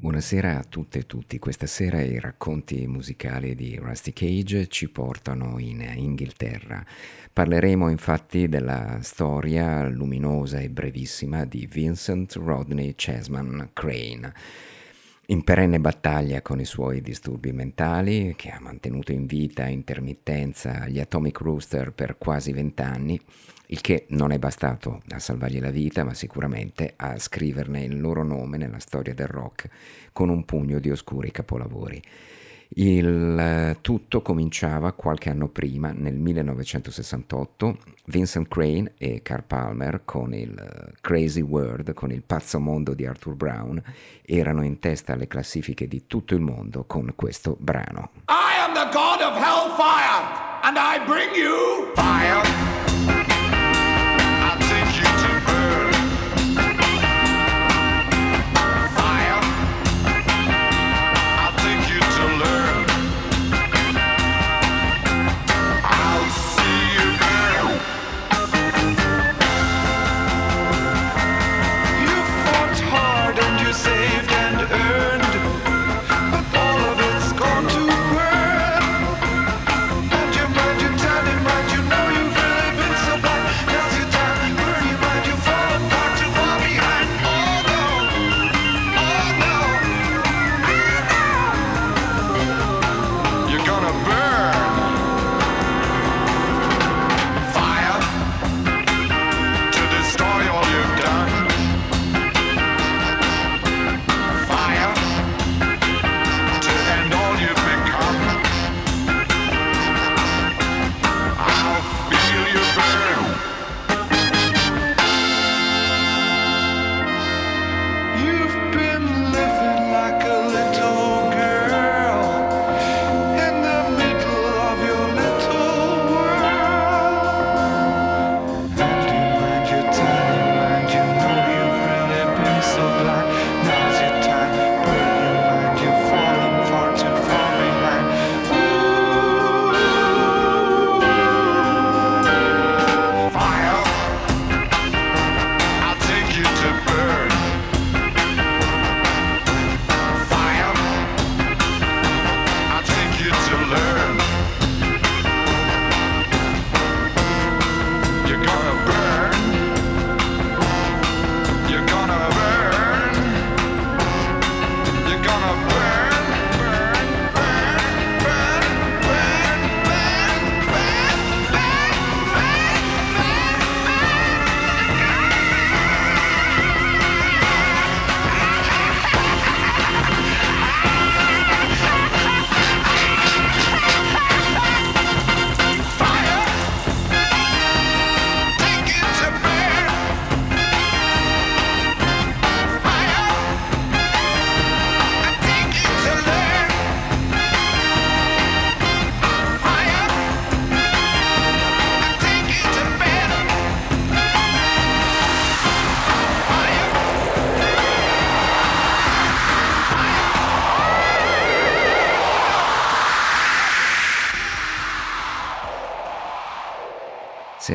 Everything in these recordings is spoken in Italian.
Buonasera a tutte e tutti. Questa sera i racconti musicali di Rusty Cage ci portano in Inghilterra. Parleremo infatti della storia luminosa e brevissima di Vincent Rodney Chessman Crane. In perenne battaglia con i suoi disturbi mentali, che ha mantenuto in vita a intermittenza gli Atomic Rooster per quasi vent'anni, il che non è bastato a salvargli la vita, ma sicuramente a scriverne il loro nome nella storia del rock con un pugno di oscuri capolavori. Il eh, tutto cominciava qualche anno prima, nel 1968, Vincent Crane e Carl Palmer con il eh, Crazy World, con il pazzo mondo di Arthur Brown, erano in testa alle classifiche di tutto il mondo con questo brano. I am the god of hellfire and I bring you fire.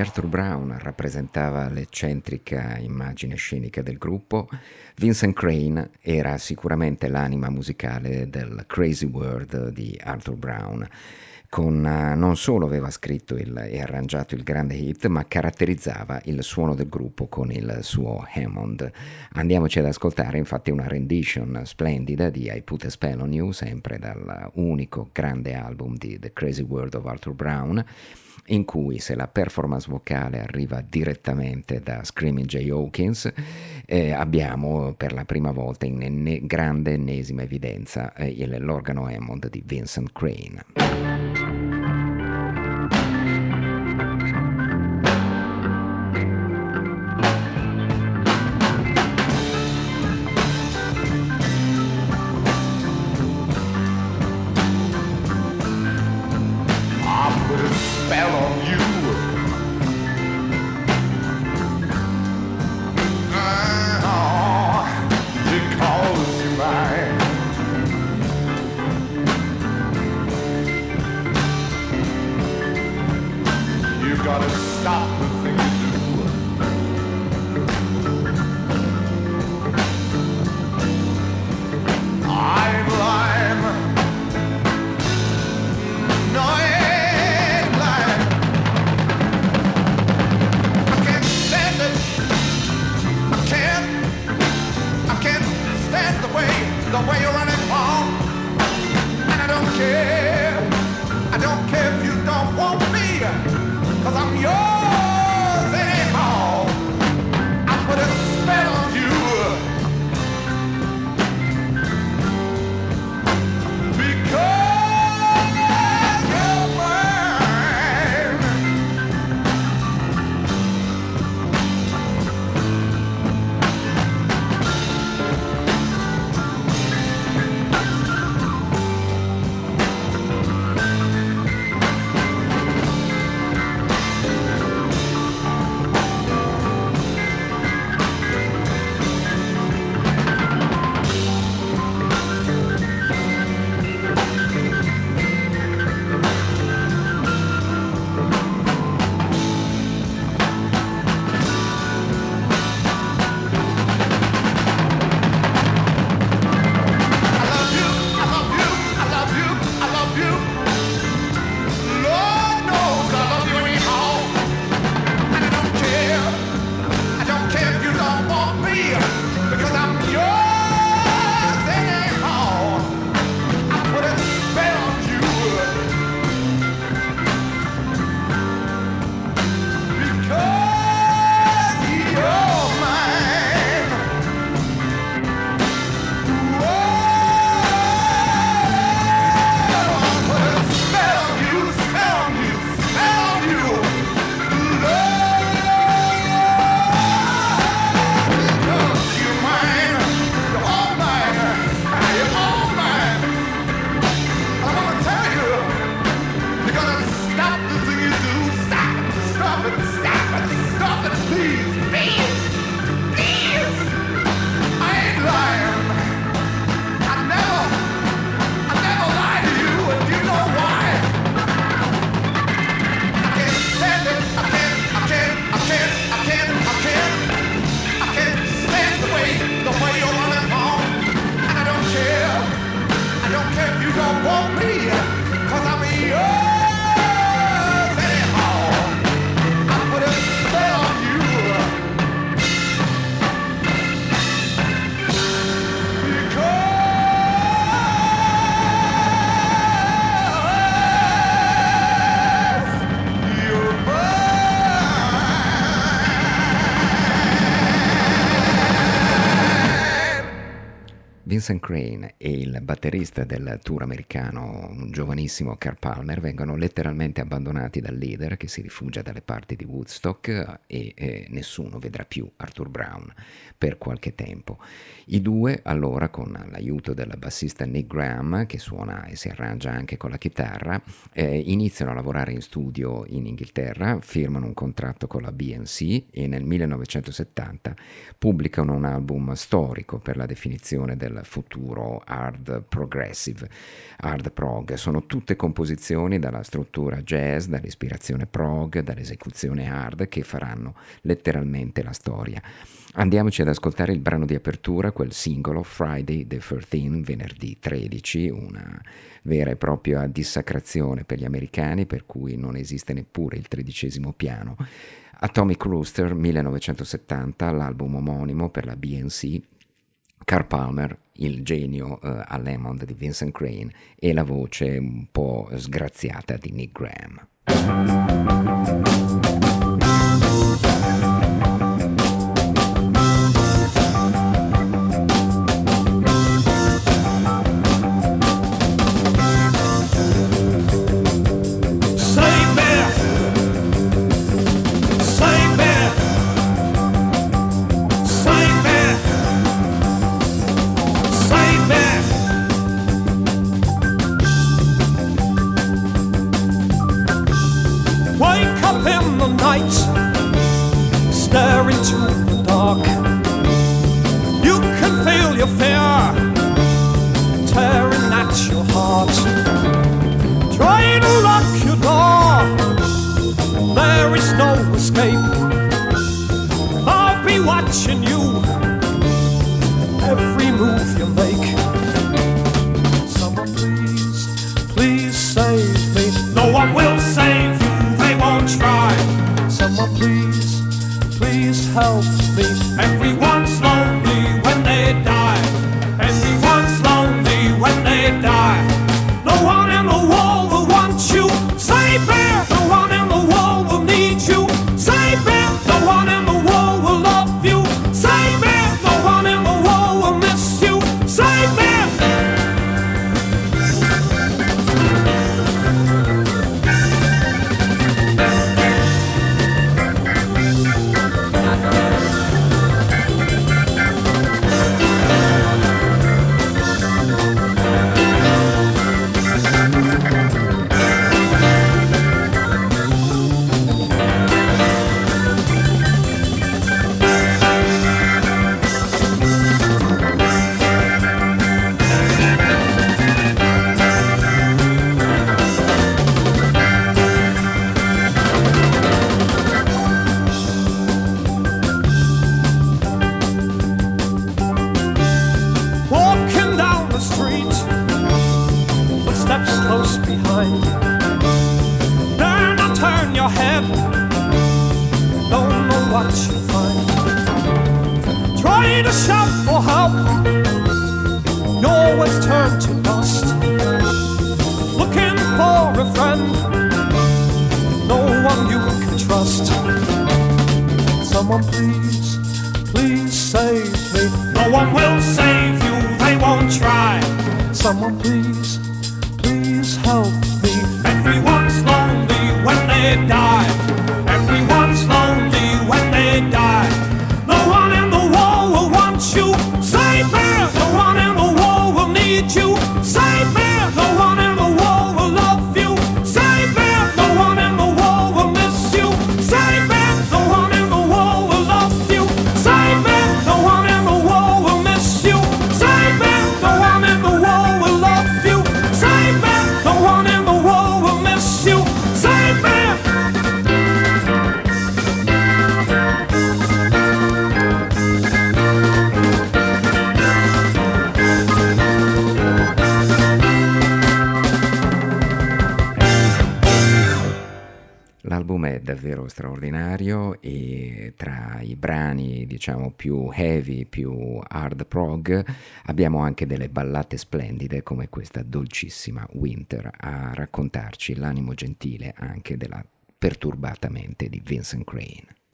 Arthur Brown rappresentava l'eccentrica immagine scenica del gruppo, Vincent Crane era sicuramente l'anima musicale del Crazy World di Arthur Brown. Con, uh, non solo aveva scritto il, e arrangiato il grande hit, ma caratterizzava il suono del gruppo con il suo Hammond. Andiamoci ad ascoltare infatti una rendition splendida di I Put a Spell on You, sempre dall'unico grande album di The Crazy World of Arthur Brown in cui se la performance vocale arriva direttamente da Screaming Jay Hawkins, eh, abbiamo per la prima volta in enne- grande ennesima evidenza eh, l'organo Hammond di Vincent Crane. Vincent Crane e il batterista del tour americano, un giovanissimo Carl Palmer, vengono letteralmente abbandonati dal leader che si rifugia dalle parti di Woodstock e eh, nessuno vedrà più Arthur Brown per qualche tempo. I due allora, con l'aiuto del bassista Nick Graham, che suona e si arrangia anche con la chitarra, eh, iniziano a lavorare in studio in Inghilterra, firmano un contratto con la BNC e nel 1970 pubblicano un album storico per la definizione del futuro hard progressive, hard prog. Sono tutte composizioni dalla struttura jazz, dall'ispirazione prog, dall'esecuzione hard che faranno letteralmente la storia. Andiamoci ad ascoltare il brano di apertura, quel singolo Friday the 13, venerdì 13, una vera e propria dissacrazione per gli americani, per cui non esiste neppure il tredicesimo piano. Atomic Rooster 1970, l'album omonimo per la BNC, Carl Palmer, il genio uh, a Lemond di Vincent Crane e la voce un po' sgraziata di Nick Graham. Tra i brani diciamo più heavy, più hard prog abbiamo anche delle ballate splendide come questa dolcissima Winter a raccontarci l'animo gentile anche della perturbata mente di Vincent Crane.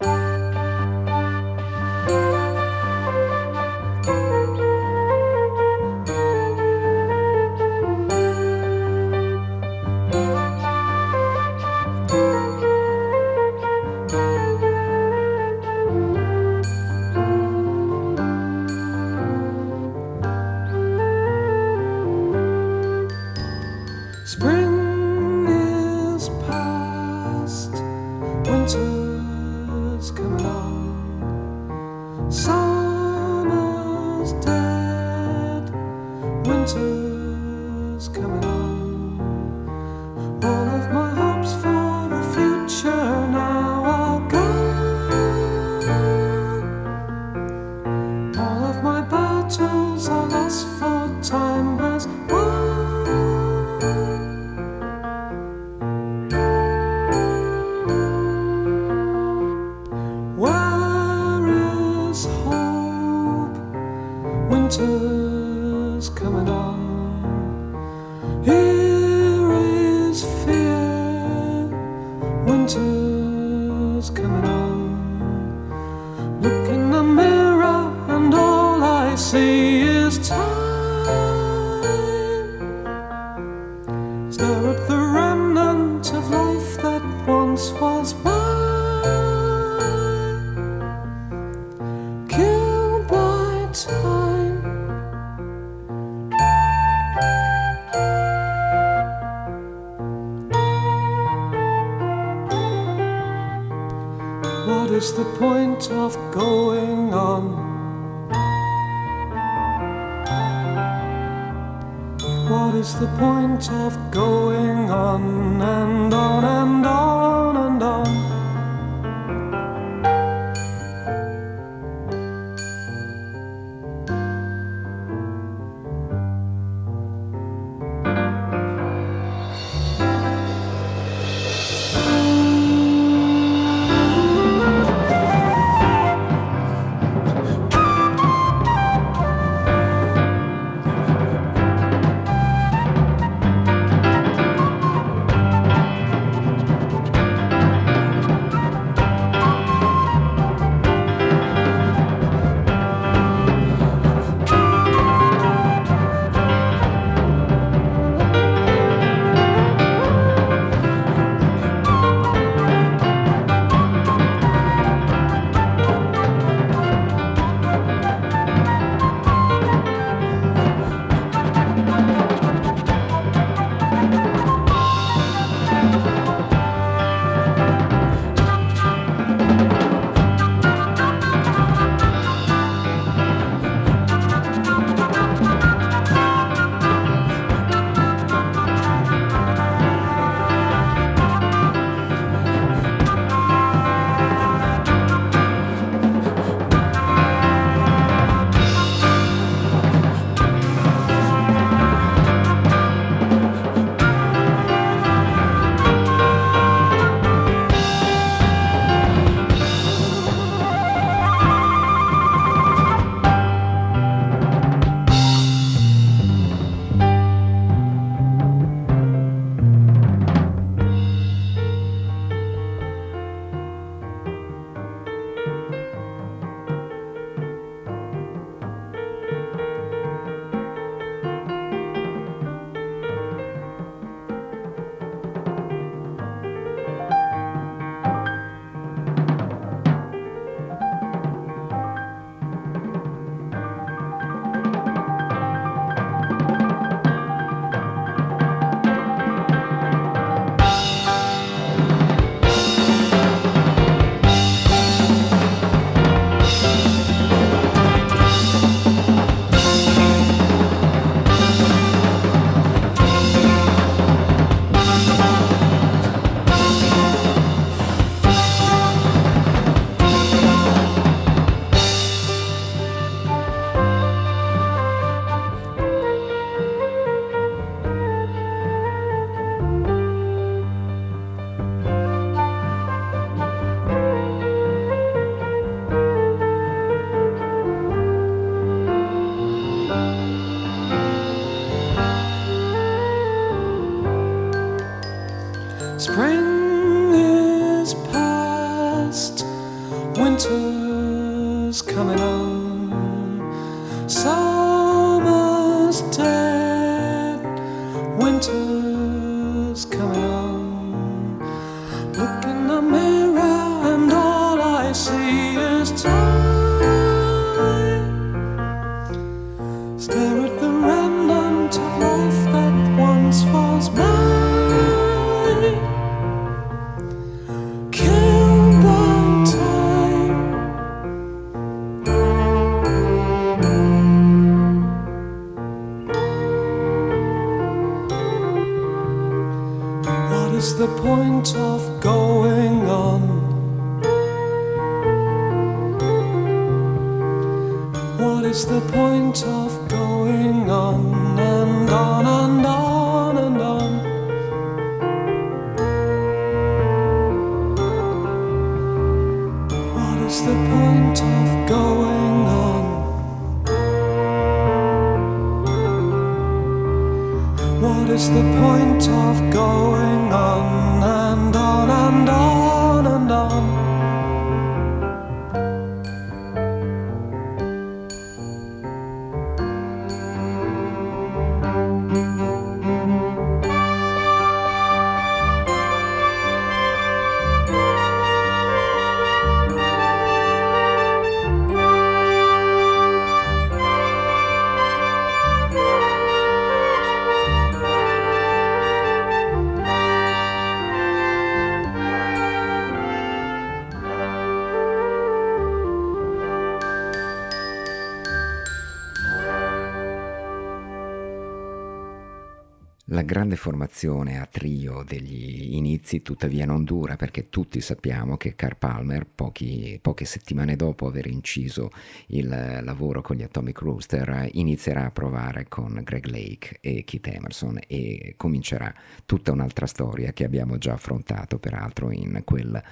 Grande formazione a trio degli inizi tuttavia non dura perché tutti sappiamo che Carl Palmer, pochi, poche settimane dopo aver inciso il lavoro con gli Atomic Rooster, inizierà a provare con Greg Lake e Keith Emerson e comincerà tutta un'altra storia che abbiamo già affrontato peraltro in quel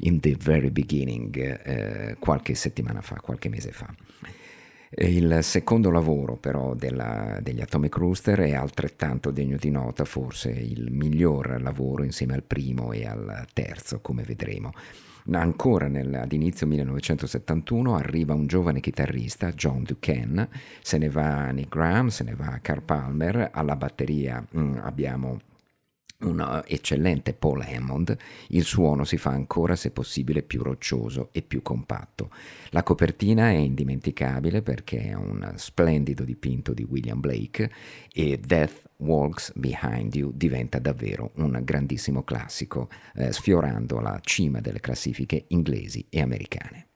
In the Very Beginning eh, qualche settimana fa, qualche mese fa. Il secondo lavoro però della, degli Atomic Rooster è altrettanto degno di nota, forse il miglior lavoro insieme al primo e al terzo, come vedremo. Ancora nel, ad inizio 1971 arriva un giovane chitarrista, John Duquesne, se ne va Nick Graham, se ne va Carl Palmer, alla batteria mh, mm, abbiamo un eccellente Paul Hammond, il suono si fa ancora se possibile più roccioso e più compatto. La copertina è indimenticabile perché è un splendido dipinto di William Blake e Death Walks Behind You diventa davvero un grandissimo classico, eh, sfiorando la cima delle classifiche inglesi e americane.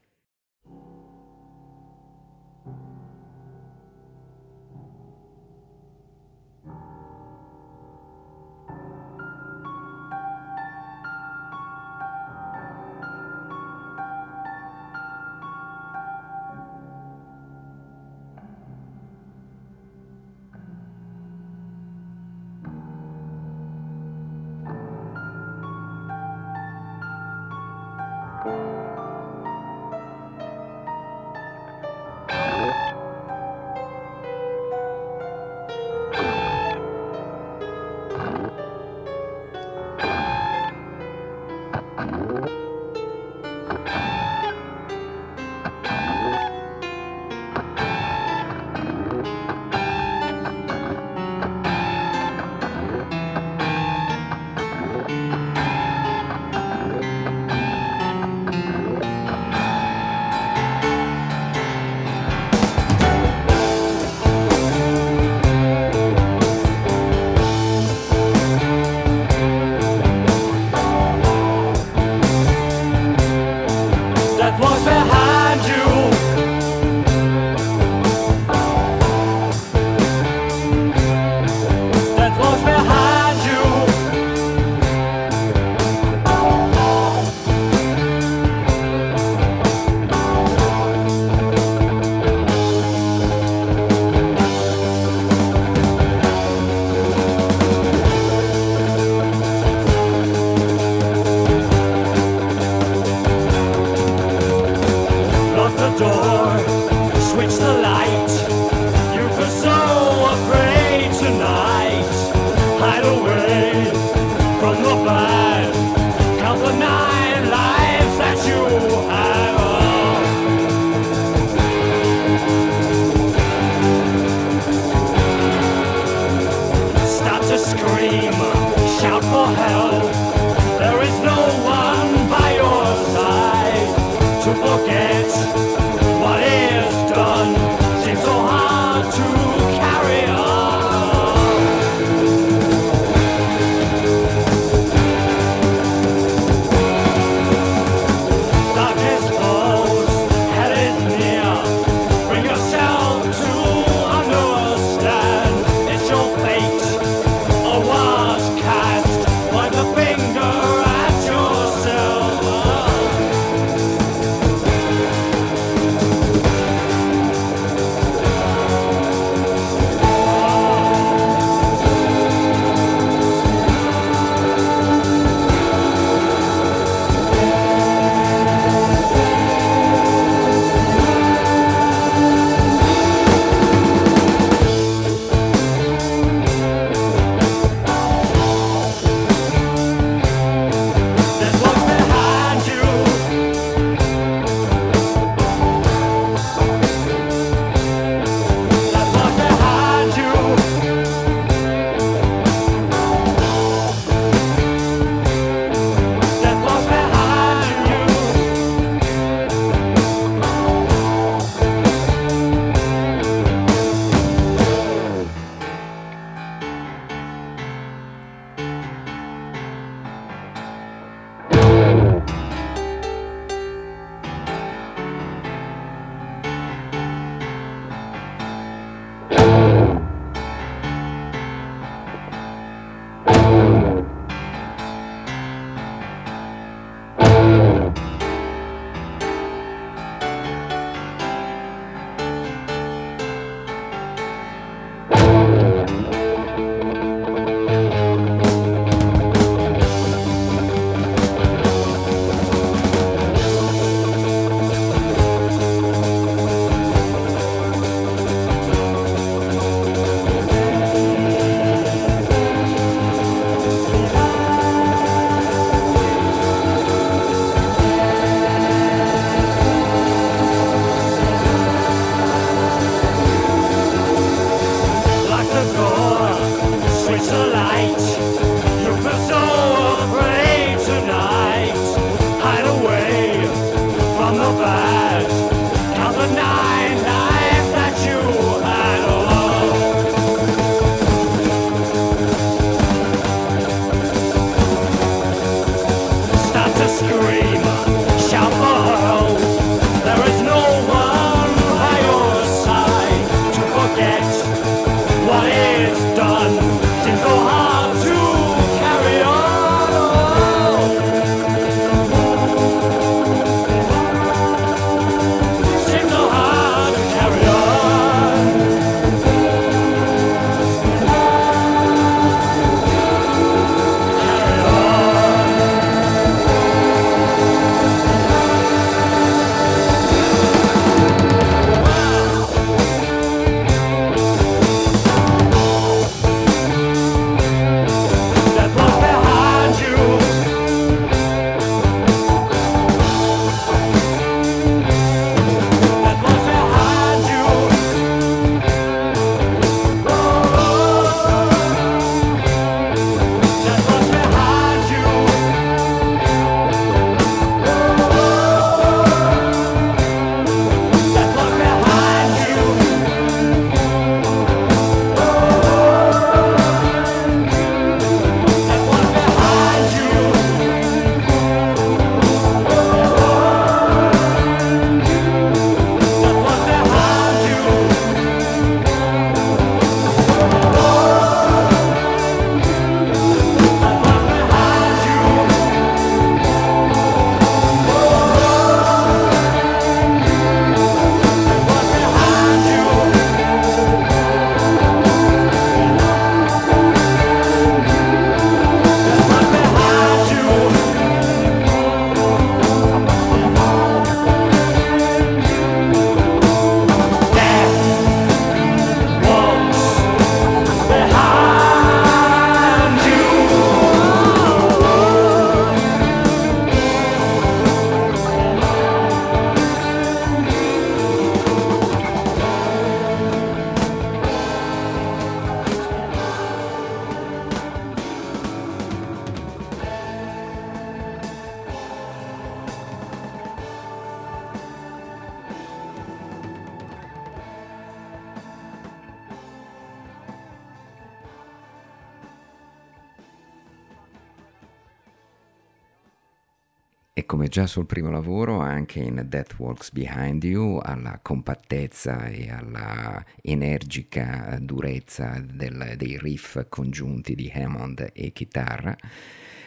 Sul primo lavoro, anche in Death Walks Behind You, alla compattezza e alla energica durezza del, dei riff congiunti di Hammond e chitarra,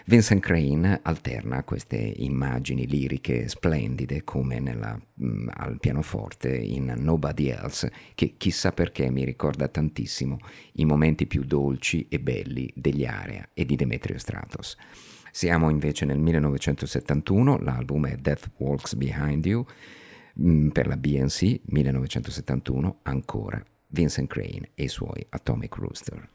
Vincent Crane alterna queste immagini liriche splendide come nella, mh, mm, al pianoforte in Nobody Else, che chissà perché mi ricorda tantissimo i momenti più dolci e belli degli Area e di Demetrio Stratos. Siamo invece nel 1971, l'album è Death Walks Behind You per la BNC 1971 ancora Vincent Crane e i suoi Atomic Rooster.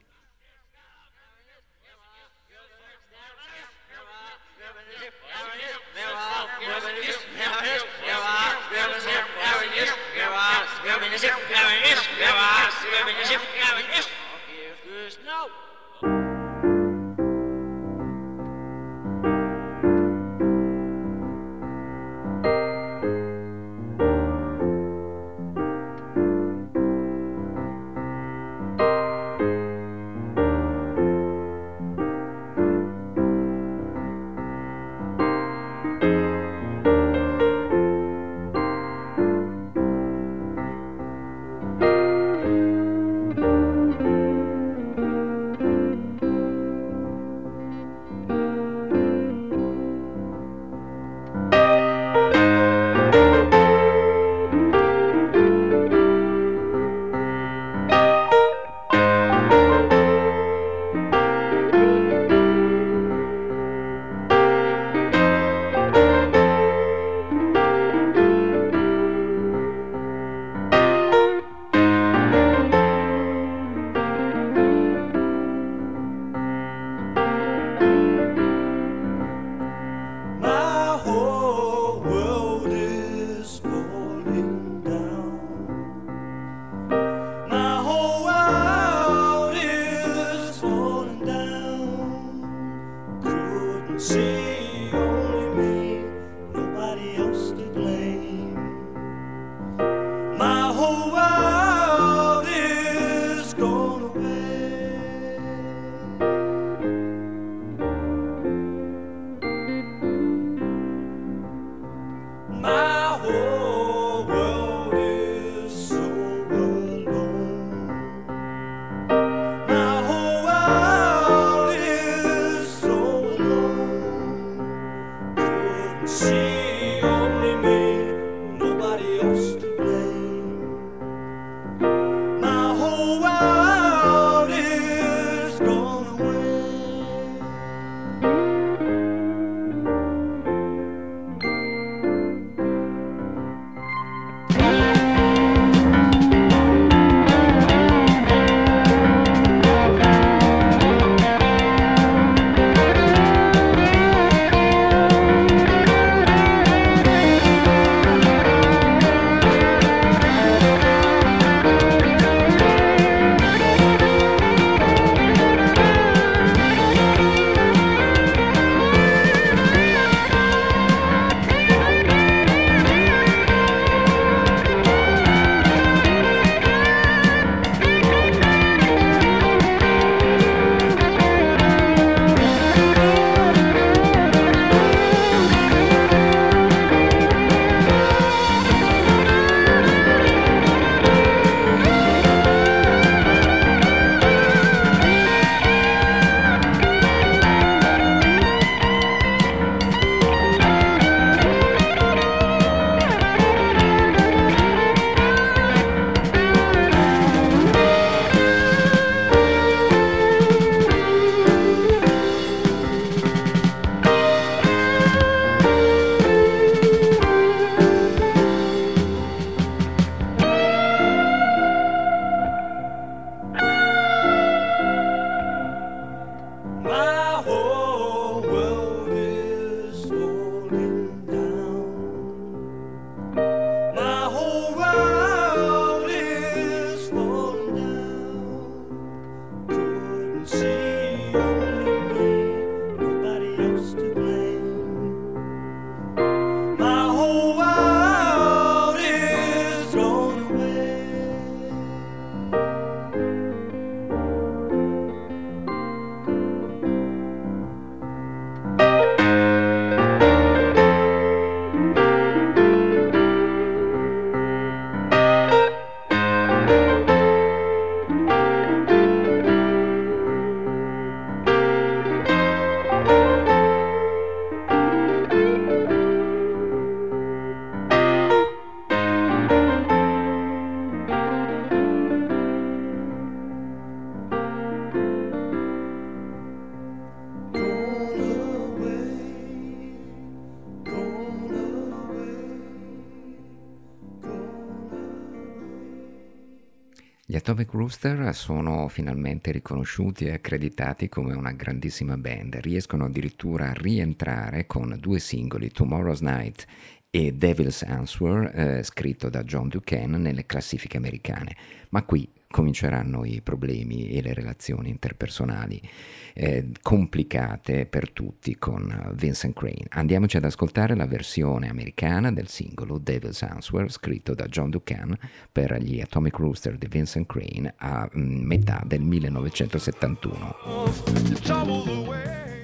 Rooster sono finalmente riconosciuti e accreditati come una grandissima band, riescono addirittura a rientrare con due singoli, Tomorrow's Night e Devil's Answer, eh, scritto da John Duquesne, nelle classifiche americane. Ma qui cominceranno i problemi e le relazioni interpersonali eh, complicate per tutti con Vincent Crane. Andiamoci ad ascoltare la versione americana del singolo Devil's Answer scritto da John Ducan per gli Atomic Rooster di Vincent Crane a mm, metà del 1971.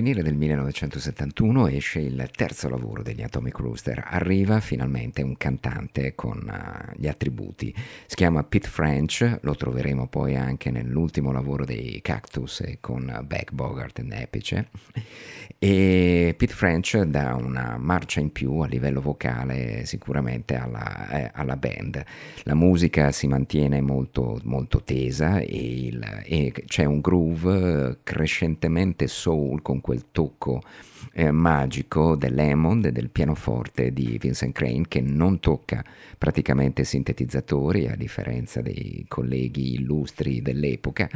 Finire del 1971 esce il terzo lavoro degli Atomic Rooster. Arriva finalmente un cantante con uh, gli attributi. Si chiama Pete French, lo troveremo poi anche nell'ultimo lavoro dei Cactus con Beck, Bogart e Nepice. E Pete French dà una marcia in più a livello vocale sicuramente alla, eh, alla band. La musica si mantiene molto, molto tesa e, il, e c'è un groove crescentemente soul con quel tocco eh, magico dell'Hammond e del pianoforte di Vincent Crane che non tocca praticamente sintetizzatori a differenza dei colleghi illustri dell'epoca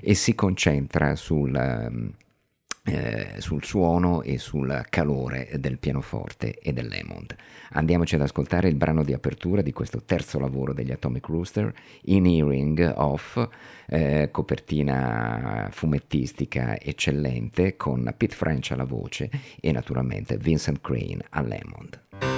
e si concentra sul, eh, sul suono e sul calore del pianoforte e dell'Hammond. Andiamoci ad ascoltare il brano di apertura di questo terzo lavoro degli Atomic Rooster, In Earring Off, eh, copertina fumettistica eccellente con Pete French alla voce e naturalmente Vincent Crane all'Hammond.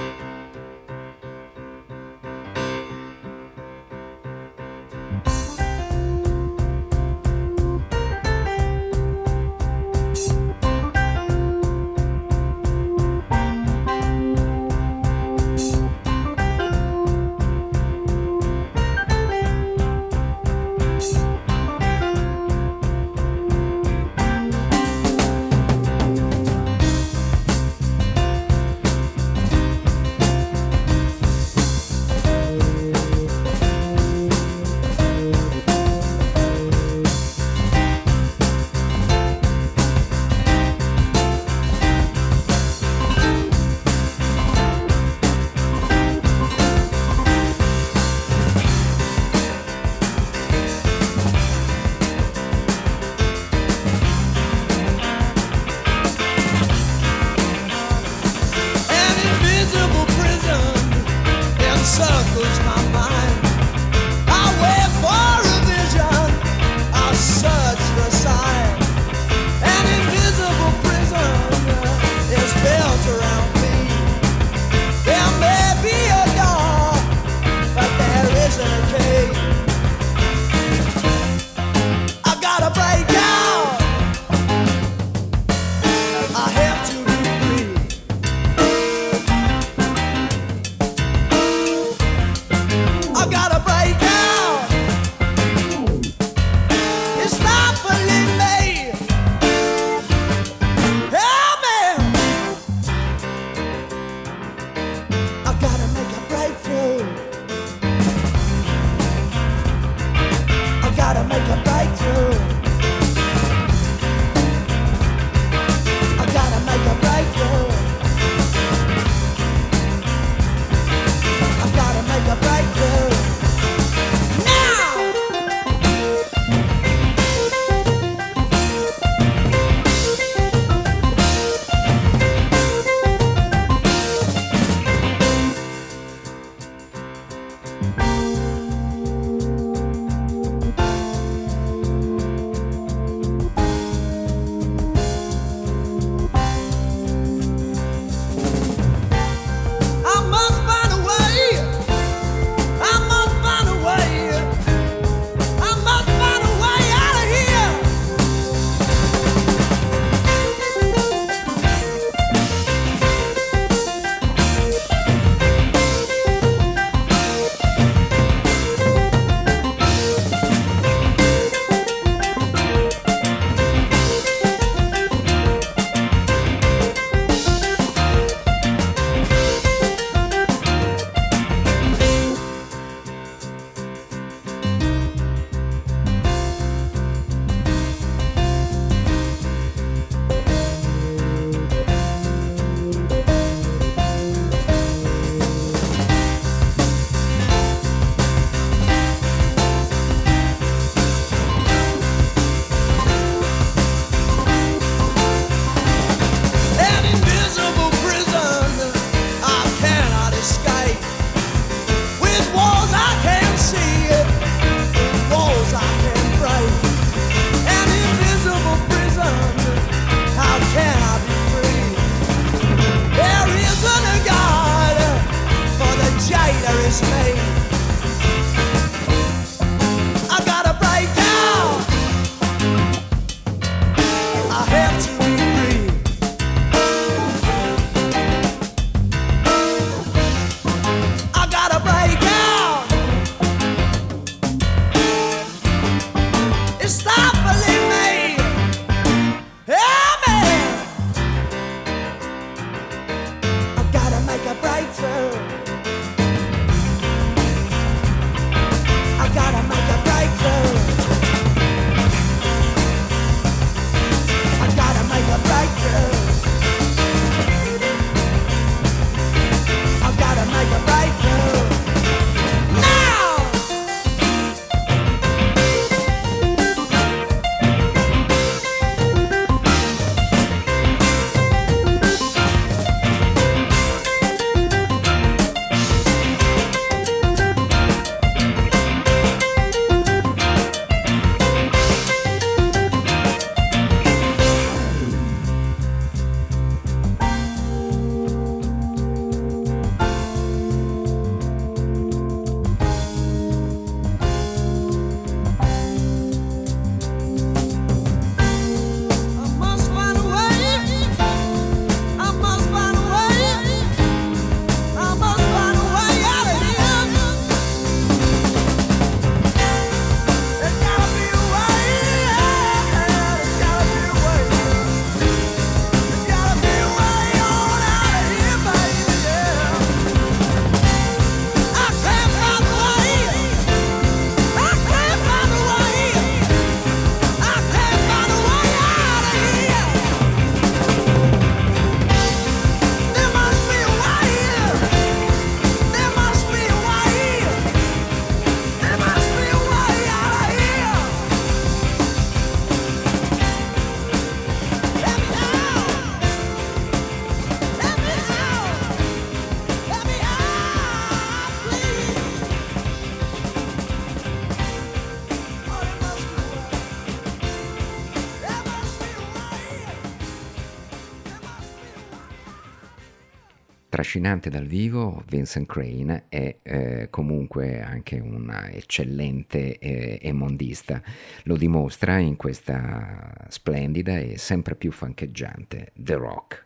Trascinante dal vivo, Vincent Crane è eh, comunque anche un eccellente eh, emondista. Lo dimostra in questa splendida e sempre più fancheggiante The Rock.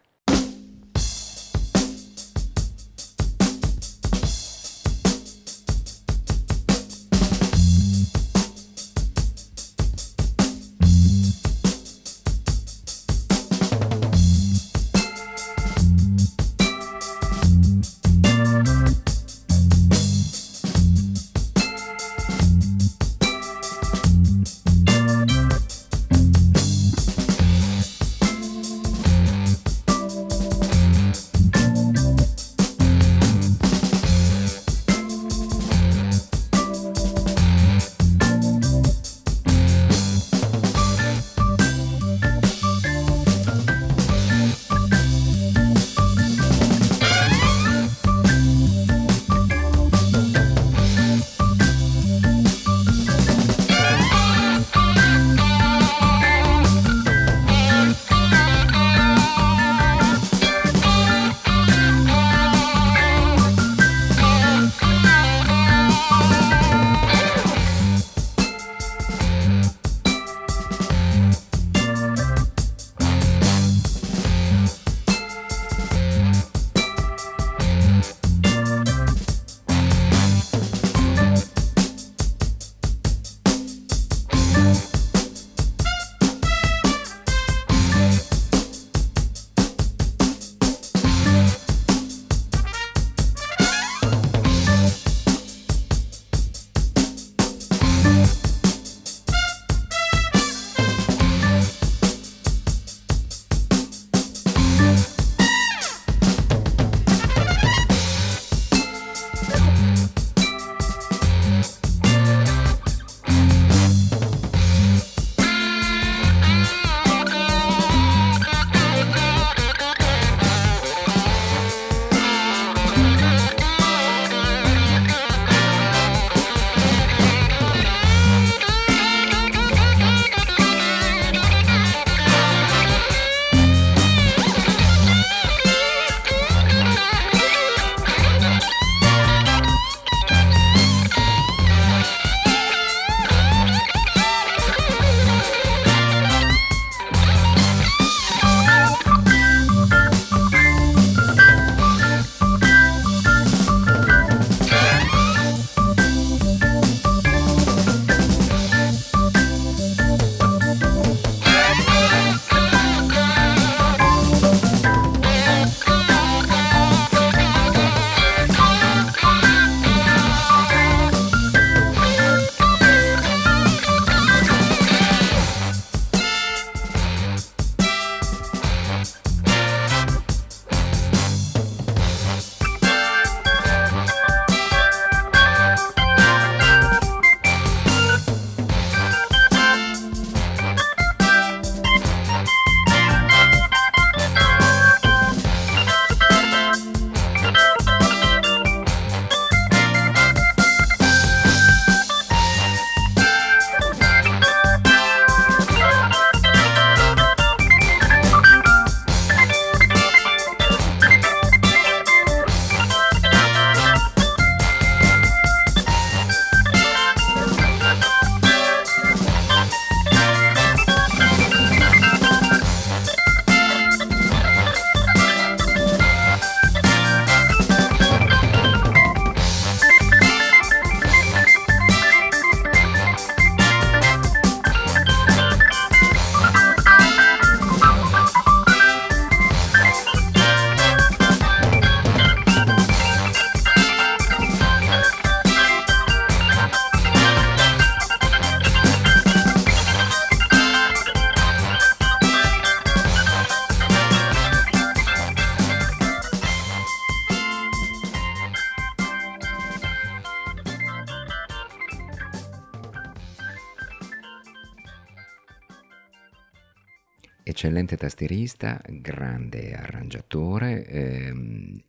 Eccellente tastierista, grande arrangiatore ehm,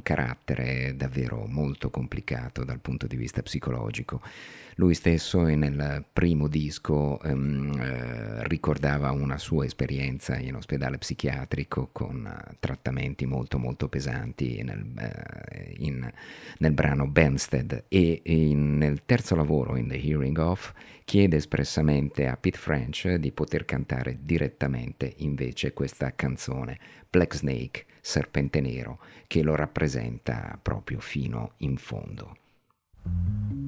un carattere davvero molto complicato dal punto di vista psicologico. Lui stesso nel primo disco ehm, eh, ricordava una sua esperienza in ospedale psichiatrico con uh, trattamenti molto molto pesanti nel, uh, in, nel brano Bensted e in, nel terzo lavoro, in The Hearing Of, chiede espressamente a Pete French di poter cantare direttamente invece questa canzone, Black Snake, serpente nero che lo rappresenta proprio fino in fondo. thank you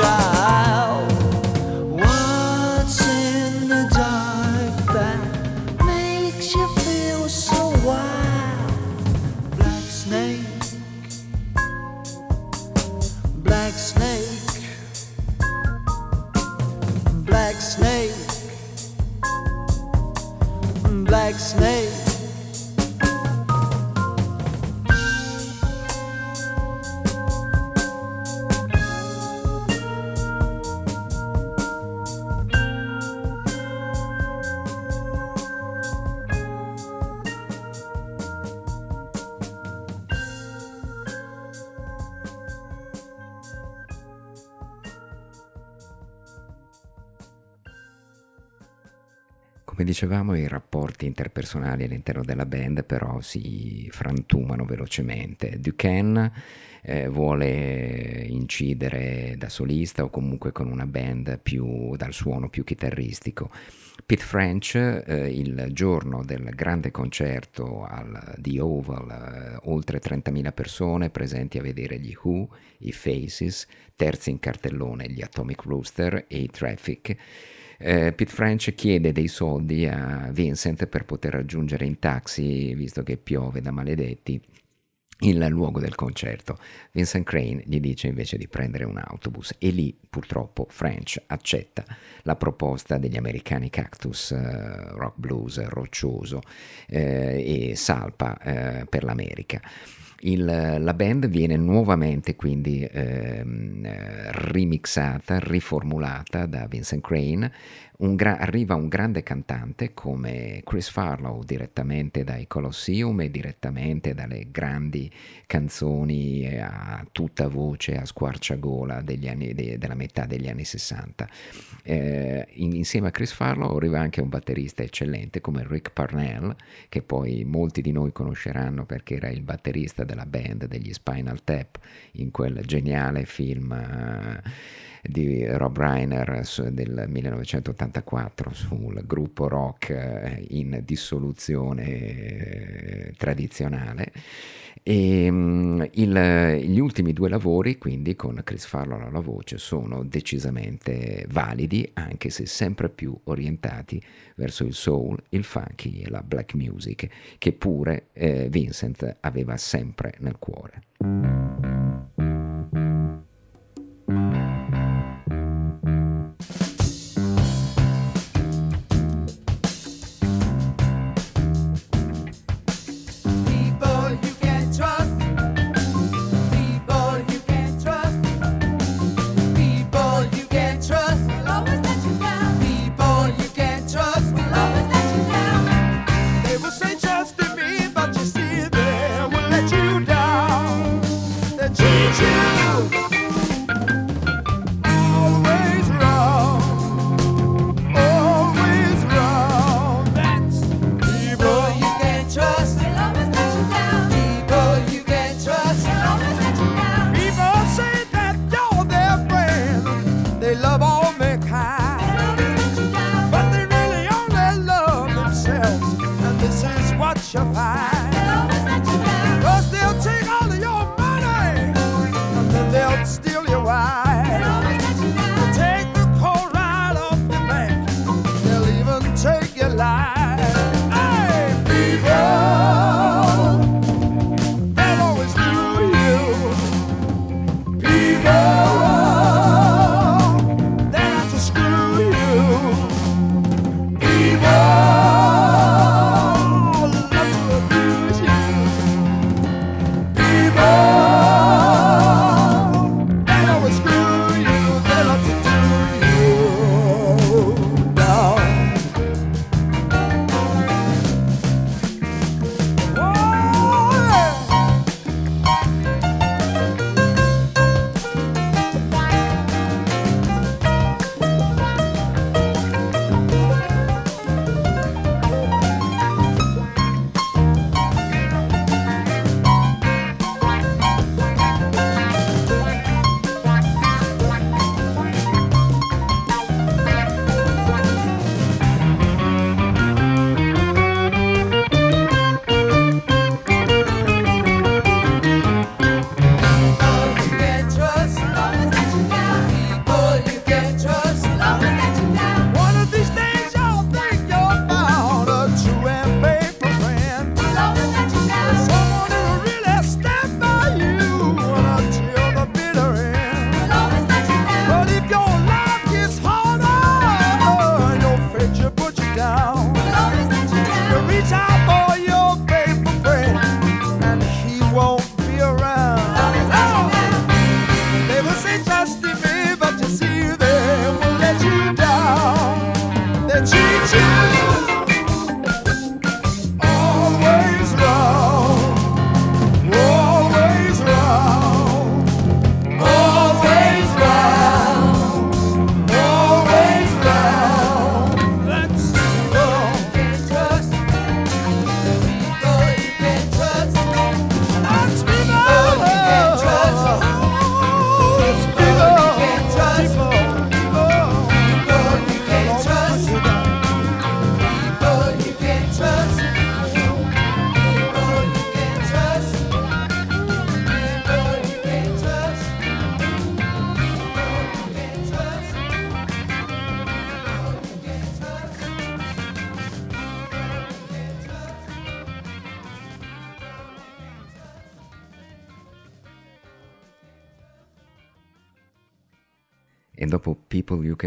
escuchar. Dicevamo i rapporti interpersonali all'interno della band però si frantumano velocemente. Duquesne eh, vuole incidere da solista o comunque con una band più dal suono più chitarristico. Pete French, eh, il giorno del grande concerto al The Oval, eh, oltre 30.000 persone presenti a vedere gli Who, i Faces, terzi in cartellone gli Atomic Rooster e i Traffic eh, Pete French chiede dei soldi a Vincent per poter raggiungere in taxi, visto che piove da maledetti, il luogo del concerto. Vincent Crane gli dice invece di prendere un autobus e lì purtroppo French accetta la proposta degli americani Cactus eh, rock blues roccioso eh, e salpa eh, per l'America. Il, la band viene nuovamente quindi ehm, remixata, riformulata da Vincent Crane, un gra- arriva un grande cantante come Chris Farlow direttamente dai Colosseum e direttamente dalle grandi canzoni a tutta voce, a squarciagola anni, de- della metà degli anni 60. Eh, in- insieme a Chris Farlow arriva anche un batterista eccellente come Rick Parnell, che poi molti di noi conosceranno perché era il batterista della band degli Spinal Tap in quel geniale film. Uh, di Rob Reiner del 1984 sul gruppo rock eh, in dissoluzione eh, tradizionale. E mm, il, gli ultimi due lavori, quindi con Chris Farlow alla voce, sono decisamente validi, anche se sempre più orientati verso il soul, il funky e la black music, che pure eh, Vincent aveva sempre nel cuore.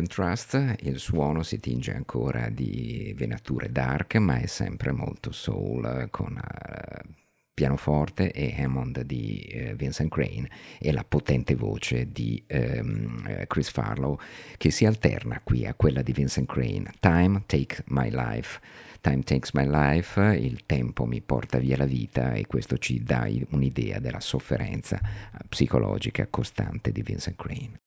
Can Trust il suono si tinge ancora di venature dark, ma è sempre molto soul con uh, pianoforte e Hammond di uh, Vincent Crane e la potente voce di um, Chris Farlow che si alterna qui a quella di Vincent Crane. Time Take My Life. Time Takes My Life, il tempo mi porta via la vita e questo ci dà un'idea della sofferenza psicologica costante di Vincent Crane.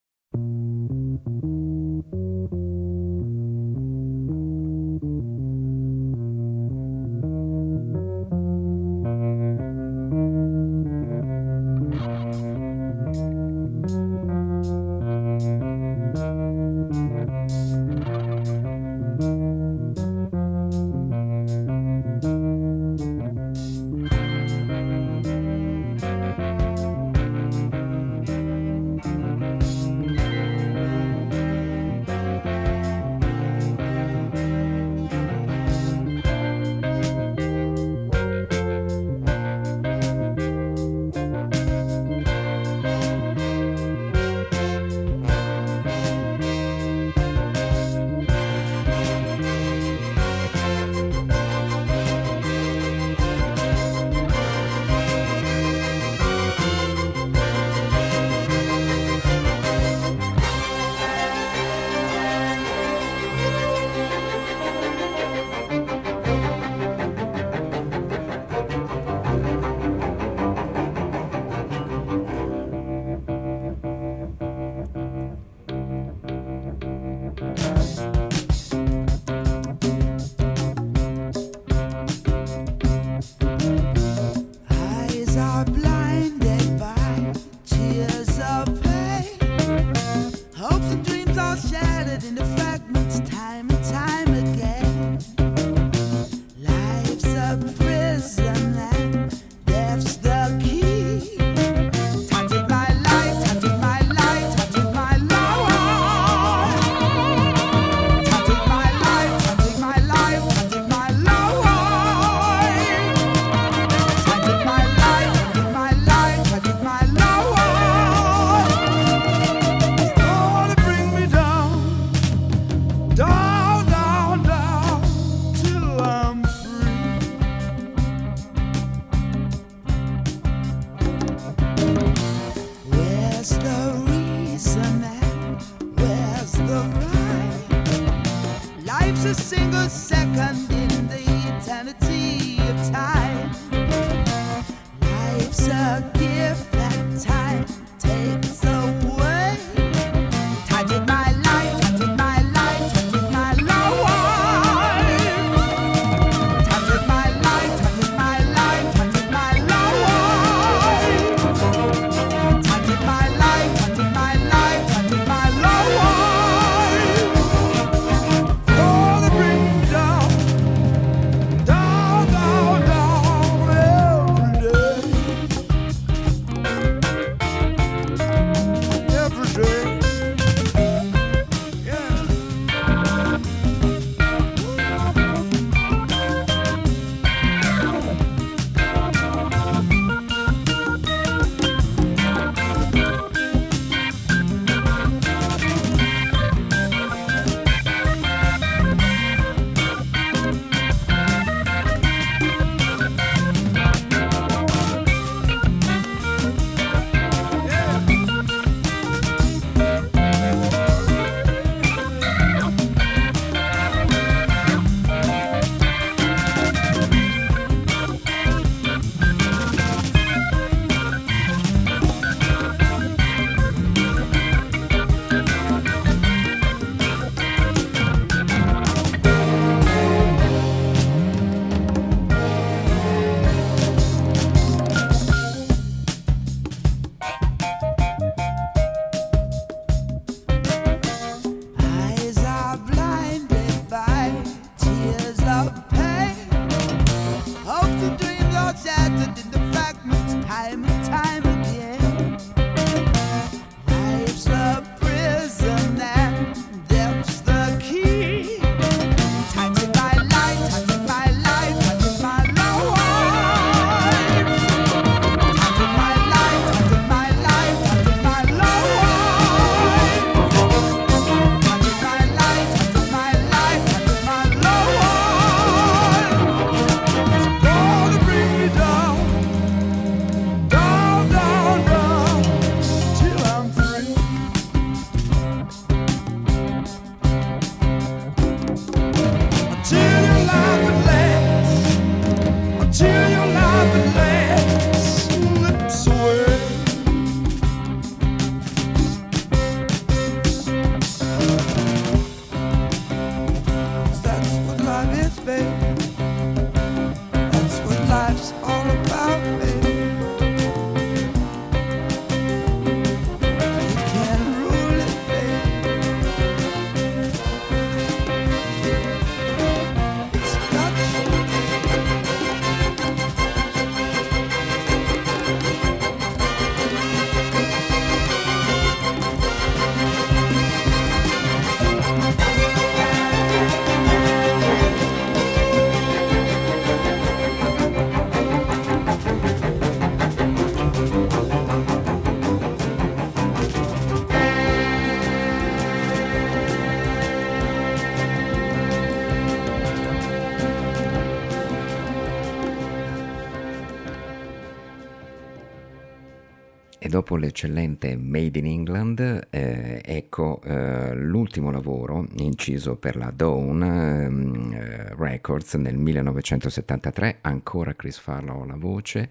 Dopo l'eccellente Made in England, eh, ecco eh, l'ultimo lavoro inciso per la Dawn ehm, eh, Records nel 1973, ancora Chris Farlow alla voce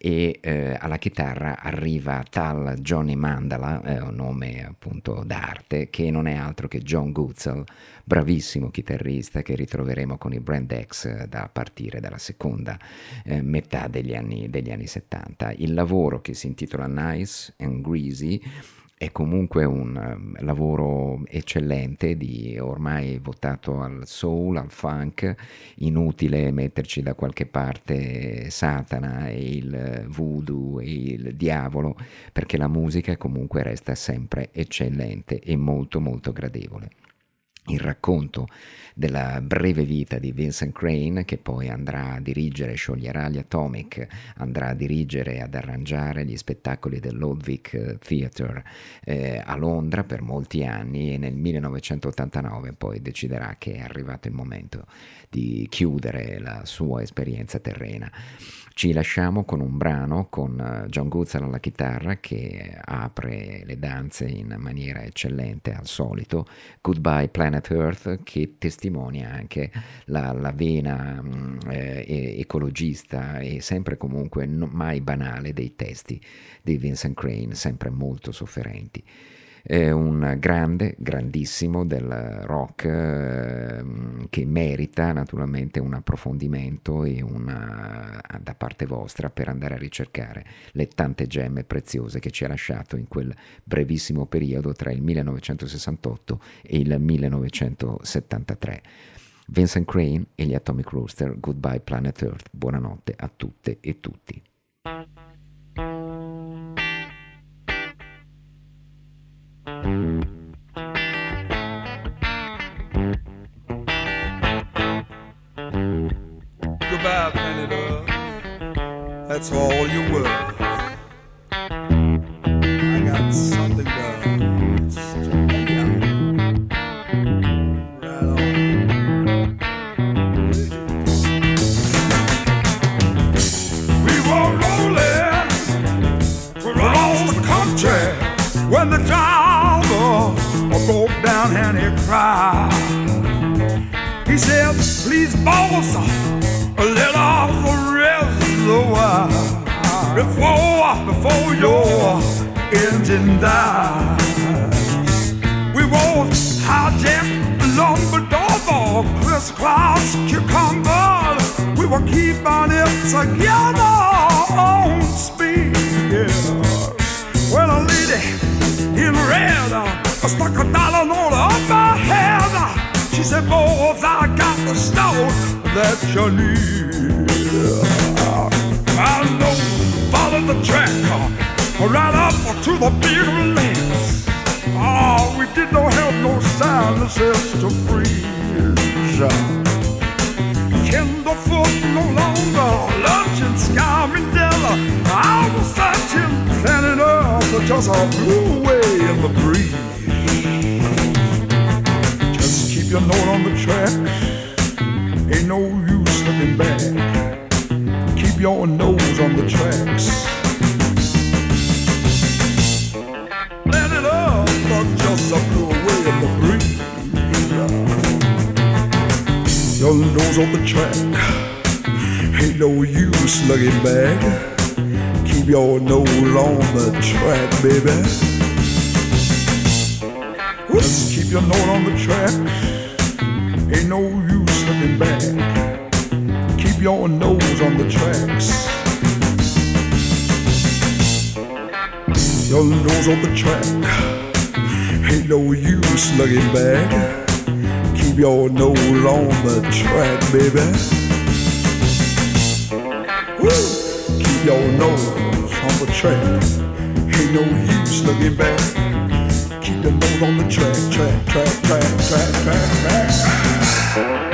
e eh, alla chitarra arriva tal Johnny Mandala, eh, un nome appunto d'arte, che non è altro che John Gutzel, bravissimo chitarrista che ritroveremo con i Brand X eh, da partire dalla seconda eh, metà degli anni, degli anni 70. Il lavoro che si intitola Nice and Greasy è comunque un um, lavoro eccellente di ormai votato al soul, al funk, inutile metterci da qualche parte Satana e il voodoo e il diavolo, perché la musica comunque resta sempre eccellente e molto molto gradevole il racconto della breve vita di Vincent Crane, che poi andrà a dirigere, scioglierà gli Atomic, andrà a dirigere e ad arrangiare gli spettacoli dell'Old Theatre eh, a Londra per molti anni e nel 1989 poi deciderà che è arrivato il momento di chiudere la sua esperienza terrena. Ci lasciamo con un brano con eh, John Guzzal alla chitarra che apre le danze in maniera eccellente al solito, Goodbye Planet Earth che testimonia anche la, la vena mm, eh, ecologista e sempre comunque mai banale dei testi di Vincent Crane, sempre molto sofferenti è un grande, grandissimo del rock eh, che merita naturalmente un approfondimento e una, da parte vostra per andare a ricercare le tante gemme preziose che ci ha lasciato in quel brevissimo periodo tra il 1968 e il 1973. Vincent Crane e gli Atomic Rooster, Goodbye Planet Earth, buonanotte a tutte e tutti. Earth. On the track. Ain't no use looking back. Keep your nose on the track, baby. Just keep your nose on the track. Ain't no use looking back. Keep your nose on the tracks. Your nose on the track. Ain't no use looking back your nose on the track, baby. Woo! Keep your nose on the track. Ain't no use looking back. Keep your nose on the track, track, track, track, track, track, track.